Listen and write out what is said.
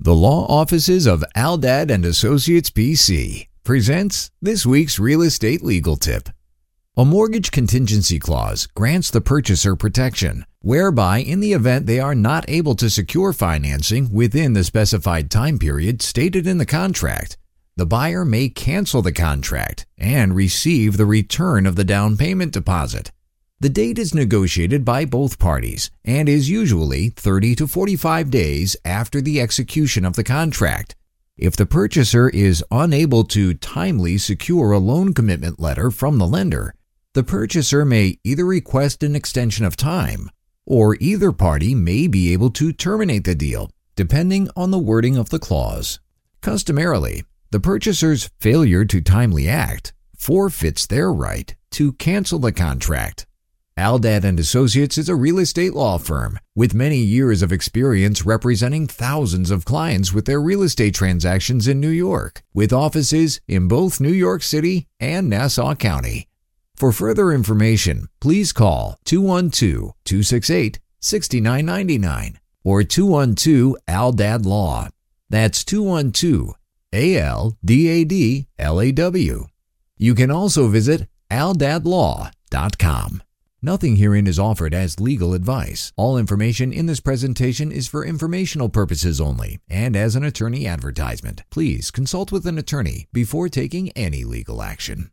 The law offices of Aldad and Associates PC presents this week's real estate legal tip. A mortgage contingency clause grants the purchaser protection, whereby in the event they are not able to secure financing within the specified time period stated in the contract, the buyer may cancel the contract and receive the return of the down payment deposit. The date is negotiated by both parties and is usually 30 to 45 days after the execution of the contract. If the purchaser is unable to timely secure a loan commitment letter from the lender, the purchaser may either request an extension of time or either party may be able to terminate the deal, depending on the wording of the clause. Customarily, the purchaser's failure to timely act forfeits their right to cancel the contract. Aldad and Associates is a real estate law firm with many years of experience representing thousands of clients with their real estate transactions in New York, with offices in both New York City and Nassau County. For further information, please call 212-268-6999 or 212-ALDAD Law. That's 212-ALDAD-LAW. You can also visit aldadlaw.com. Nothing herein is offered as legal advice. All information in this presentation is for informational purposes only and as an attorney advertisement. Please consult with an attorney before taking any legal action.